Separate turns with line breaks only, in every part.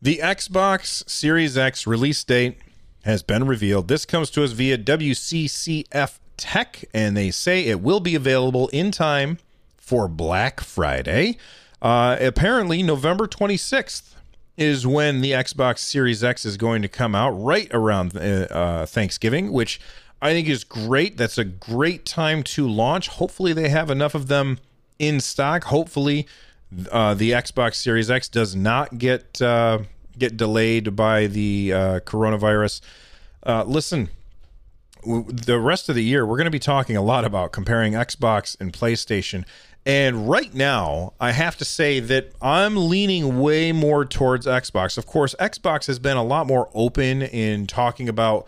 The Xbox Series X release date has been revealed. This comes to us via WCCF Tech, and they say it will be available in time for Black Friday. Uh, apparently, November 26th is when the Xbox Series X is going to come out, right around uh, uh, Thanksgiving, which I think is great. That's a great time to launch. Hopefully, they have enough of them in stock. Hopefully, uh, the Xbox Series X does not get uh, get delayed by the uh, coronavirus. Uh, listen, w- the rest of the year we're going to be talking a lot about comparing Xbox and PlayStation. And right now, I have to say that I'm leaning way more towards Xbox. Of course, Xbox has been a lot more open in talking about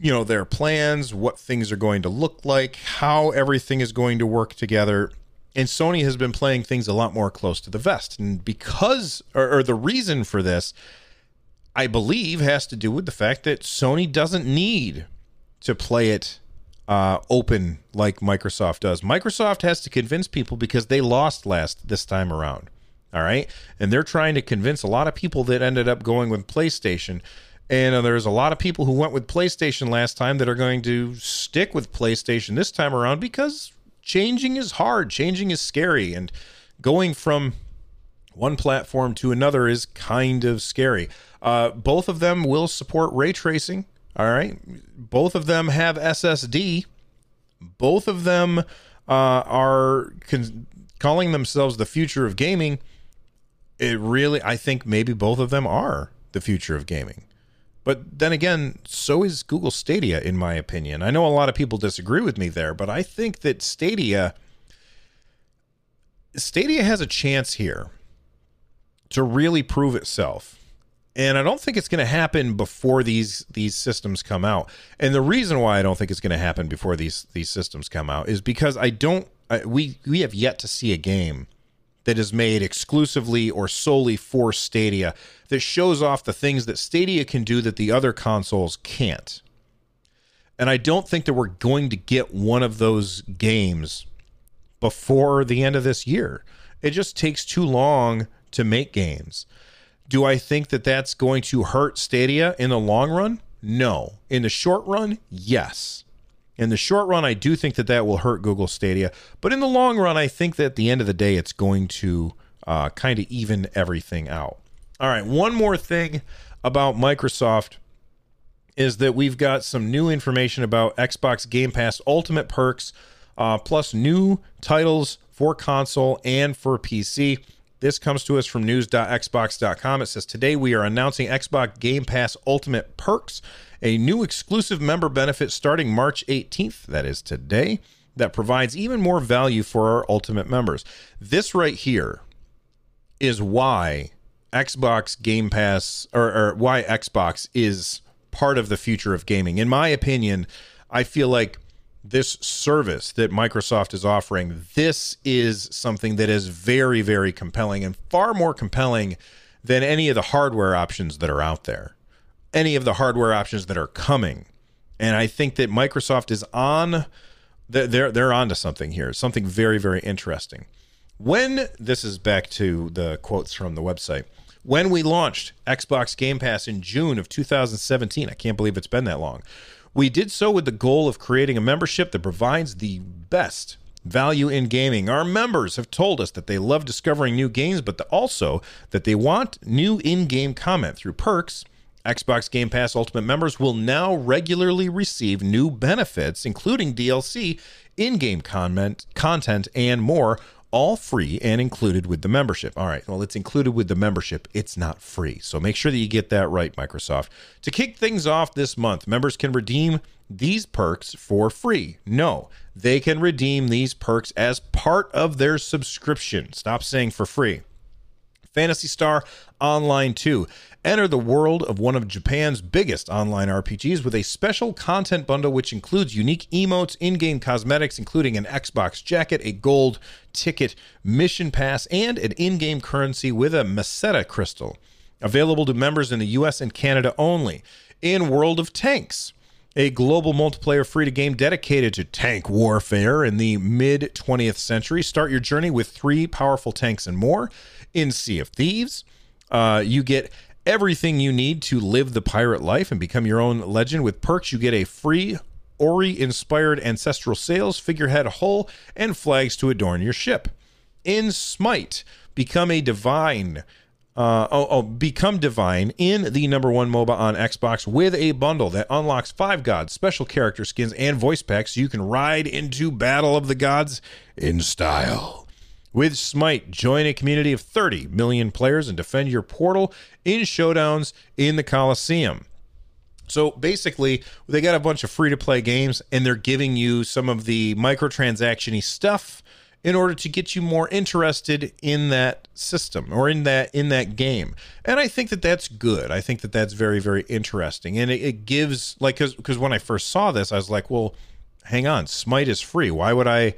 you know their plans, what things are going to look like, how everything is going to work together and Sony has been playing things a lot more close to the vest. And because, or, or, the reason for this, I believe, has to do with the fact that Sony doesn't need to play it uh, open like Microsoft does. Microsoft has to convince people because they lost last this time around. All right. And they're trying to convince a lot of people that ended up going with PlayStation. And uh, there's a lot of people who went with PlayStation last time that are going to stick with PlayStation this time around because changing is hard, changing is scary, and going from one platform to another is kind of scary. Uh, both of them will support ray tracing. All right. Both of them have SSD. Both of them uh, are con- calling themselves the future of gaming. It really, I think maybe both of them are the future of gaming. But then again, so is Google Stadia, in my opinion. I know a lot of people disagree with me there, but I think that Stadia Stadia has a chance here to really prove itself. And I don't think it's going to happen before these these systems come out. And the reason why I don't think it's going to happen before these these systems come out is because I don't I, we we have yet to see a game that is made exclusively or solely for Stadia that shows off the things that Stadia can do that the other consoles can't. And I don't think that we're going to get one of those games before the end of this year. It just takes too long to make games. Do I think that that's going to hurt Stadia in the long run? No. In the short run, yes. In the short run, I do think that that will hurt Google Stadia. But in the long run, I think that at the end of the day, it's going to uh, kind of even everything out. All right, one more thing about Microsoft is that we've got some new information about Xbox Game Pass Ultimate perks, uh, plus new titles for console and for PC. This comes to us from news.xbox.com. It says today we are announcing Xbox Game Pass Ultimate perks a new exclusive member benefit starting March 18th, that is today, that provides even more value for our Ultimate members. This right here is why Xbox Game Pass, or, or why Xbox is part of the future of gaming. In my opinion, I feel like this service that Microsoft is offering, this is something that is very, very compelling and far more compelling than any of the hardware options that are out there any of the hardware options that are coming. And I think that Microsoft is on they're they're onto something here, something very very interesting. When this is back to the quotes from the website. When we launched Xbox Game Pass in June of 2017, I can't believe it's been that long. We did so with the goal of creating a membership that provides the best value in gaming. Our members have told us that they love discovering new games, but also that they want new in game comment through perks Xbox Game Pass Ultimate members will now regularly receive new benefits, including DLC, in game content, content, and more, all free and included with the membership. All right, well, it's included with the membership. It's not free. So make sure that you get that right, Microsoft. To kick things off this month, members can redeem these perks for free. No, they can redeem these perks as part of their subscription. Stop saying for free. Phantasy Star Online 2. Enter the world of one of Japan's biggest online RPGs with a special content bundle which includes unique emotes, in game cosmetics, including an Xbox jacket, a gold ticket mission pass, and an in game currency with a Meseta crystal. Available to members in the US and Canada only. In World of Tanks, a global multiplayer free to game dedicated to tank warfare in the mid 20th century. Start your journey with three powerful tanks and more in Sea of Thieves Uh, you get everything you need to live the pirate life and become your own legend. With perks, you get a free Ori inspired ancestral sails, figurehead hull, and flags to adorn your ship. In Smite, become a divine. Uh, oh, oh, become divine in the number one MOBA on Xbox with a bundle that unlocks five gods, special character skins, and voice packs so you can ride into Battle of the Gods in style. With Smite, join a community of 30 million players and defend your portal in showdowns in the Coliseum. So basically, they got a bunch of free to play games and they're giving you some of the microtransaction stuff in order to get you more interested in that system or in that in that game. And i think that that's good. I think that that's very very interesting. And it, it gives like because because when i first saw this i was like well hang on smite is free. Why would i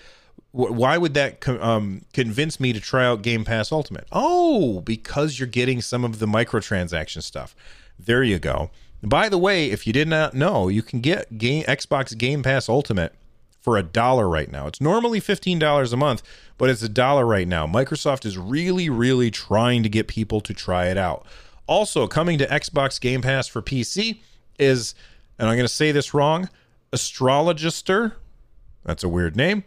why would that um, convince me to try out game pass ultimate oh because you're getting some of the microtransaction stuff there you go by the way if you did not know you can get game xbox game pass ultimate for a dollar right now. It's normally $15 a month, but it's a dollar right now. Microsoft is really, really trying to get people to try it out. Also, coming to Xbox Game Pass for PC is, and I'm going to say this wrong, Astrologister. That's a weird name.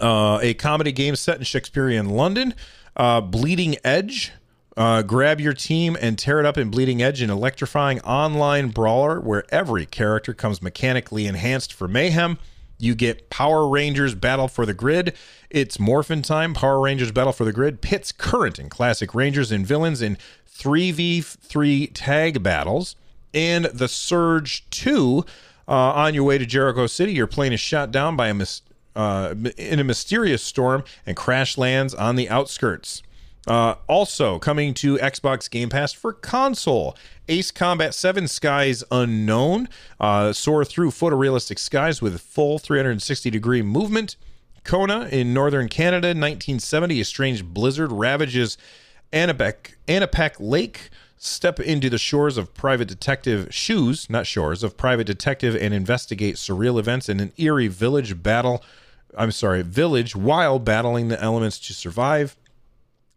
Uh, a comedy game set in Shakespearean London. Uh, Bleeding Edge. Uh, grab your team and tear it up in Bleeding Edge, an electrifying online brawler where every character comes mechanically enhanced for mayhem. You get Power Rangers Battle for the Grid. It's Morphin Time. Power Rangers Battle for the Grid pits current and classic Rangers and villains in 3v3 tag battles. And the Surge 2. Uh, on your way to Jericho City, your plane is shot down by a mis- uh, in a mysterious storm and crash lands on the outskirts. Uh, also coming to Xbox Game Pass for console, Ace Combat 7 Skies Unknown. Uh, soar through photorealistic skies with full 360 degree movement. Kona in northern Canada, 1970. A strange blizzard ravages Anapek Lake. Step into the shores of private detective shoes, not shores, of private detective and investigate surreal events in an eerie village battle. I'm sorry, village while battling the elements to survive.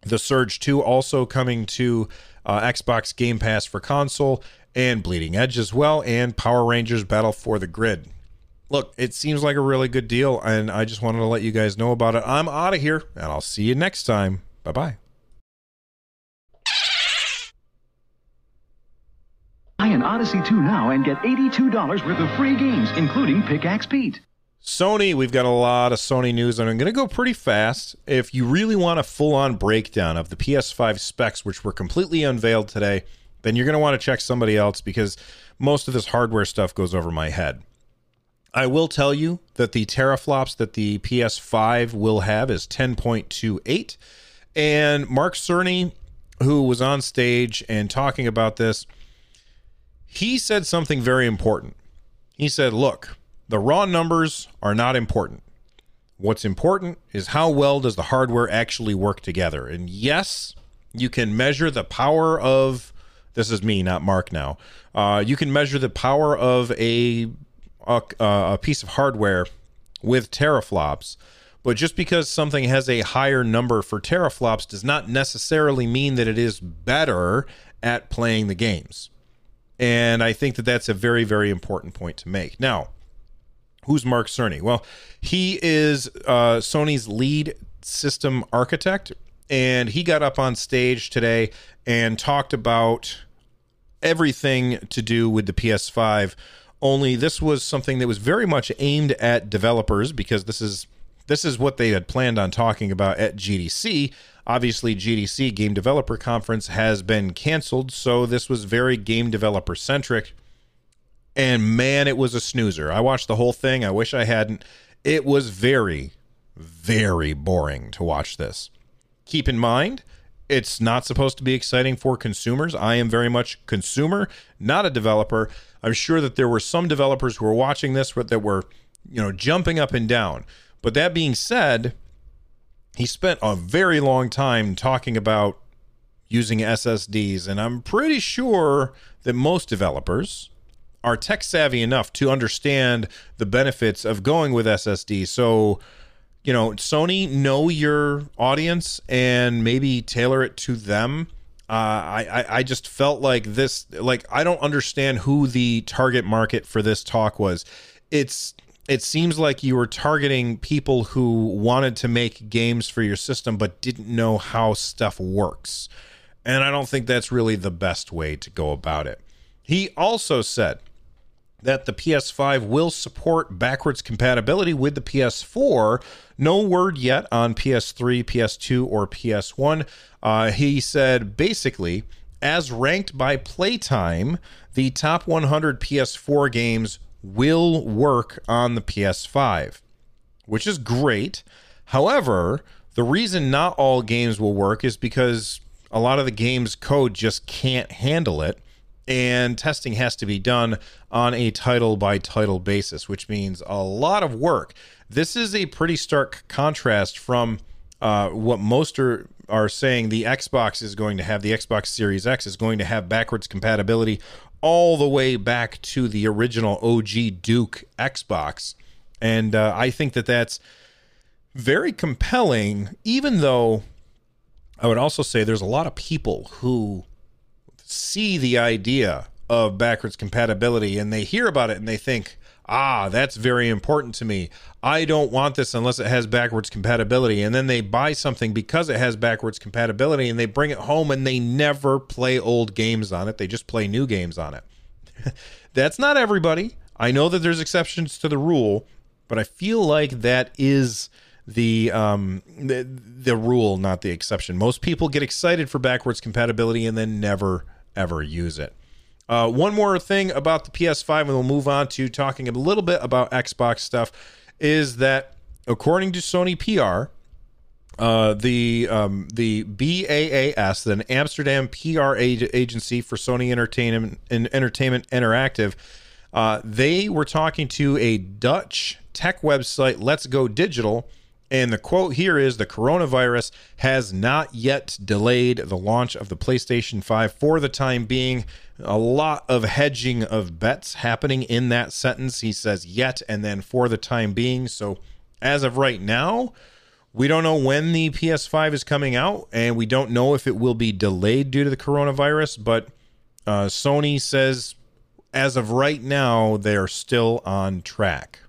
The Surge 2 also coming to uh, Xbox Game Pass for console and Bleeding Edge as well, and Power Rangers Battle for the Grid. Look, it seems like a really good deal, and I just wanted to let you guys know about it. I'm out of here, and I'll see you next time. Bye bye.
Buy an Odyssey 2 now and get $82 worth of free games, including Pickaxe Pete.
Sony, we've got a lot of Sony news, and I'm going to go pretty fast. If you really want a full on breakdown of the PS5 specs, which were completely unveiled today, then you're going to want to check somebody else because most of this hardware stuff goes over my head. I will tell you that the teraflops that the PS5 will have is 10.28. And Mark Cerny, who was on stage and talking about this, he said something very important. He said, Look, the raw numbers are not important. What's important is how well does the hardware actually work together. And yes, you can measure the power of this is me, not Mark now. Uh, you can measure the power of a, a a piece of hardware with teraflops, but just because something has a higher number for teraflops does not necessarily mean that it is better at playing the games. And I think that that's a very very important point to make. Now, Who's Mark Cerny? Well, he is uh, Sony's lead system architect, and he got up on stage today and talked about everything to do with the PS5. Only this was something that was very much aimed at developers because this is this is what they had planned on talking about at GDC. Obviously, GDC Game Developer Conference has been canceled, so this was very game developer centric and man, it was a snoozer. I watched the whole thing. I wish I hadn't. It was very, very boring to watch this. Keep in mind, it's not supposed to be exciting for consumers. I am very much consumer, not a developer. I'm sure that there were some developers who were watching this that were, you know, jumping up and down. But that being said, he spent a very long time talking about using SSDs, and I'm pretty sure that most developers are tech savvy enough to understand the benefits of going with SSD. So, you know, Sony, know your audience and maybe tailor it to them. Uh, I, I just felt like this like I don't understand who the target market for this talk was. It's it seems like you were targeting people who wanted to make games for your system but didn't know how stuff works. And I don't think that's really the best way to go about it. He also said that the PS5 will support backwards compatibility with the PS4. No word yet on PS3, PS2, or PS1. Uh, he said basically, as ranked by playtime, the top 100 PS4 games will work on the PS5, which is great. However, the reason not all games will work is because a lot of the game's code just can't handle it and testing has to be done on a title by title basis, which means a lot of work. This is a pretty stark contrast from uh, what most are, are saying the Xbox is going to have. The Xbox Series X is going to have backwards compatibility all the way back to the original OG Duke Xbox. And uh, I think that that's very compelling, even though I would also say there's a lot of people who see the idea of backwards compatibility and they hear about it and they think, ah, that's very important to me. I don't want this unless it has backwards compatibility. And then they buy something because it has backwards compatibility and they bring it home and they never play old games on it. They just play new games on it. that's not everybody. I know that there's exceptions to the rule, but I feel like that is the um the, the rule not the exception most people get excited for backwards compatibility and then never ever use it. Uh, one more thing about the PS5, and we'll move on to talking a little bit about Xbox stuff, is that according to Sony PR, uh, the um, the BAAS, the Amsterdam PR agency for Sony Entertainment and Entertainment Interactive, uh, they were talking to a Dutch tech website, Let's Go Digital, and the quote here is the coronavirus has not yet delayed the launch of the PlayStation 5 for the time being. A lot of hedging of bets happening in that sentence. He says yet and then for the time being. So as of right now, we don't know when the PS5 is coming out, and we don't know if it will be delayed due to the coronavirus. But uh, Sony says, as of right now, they are still on track.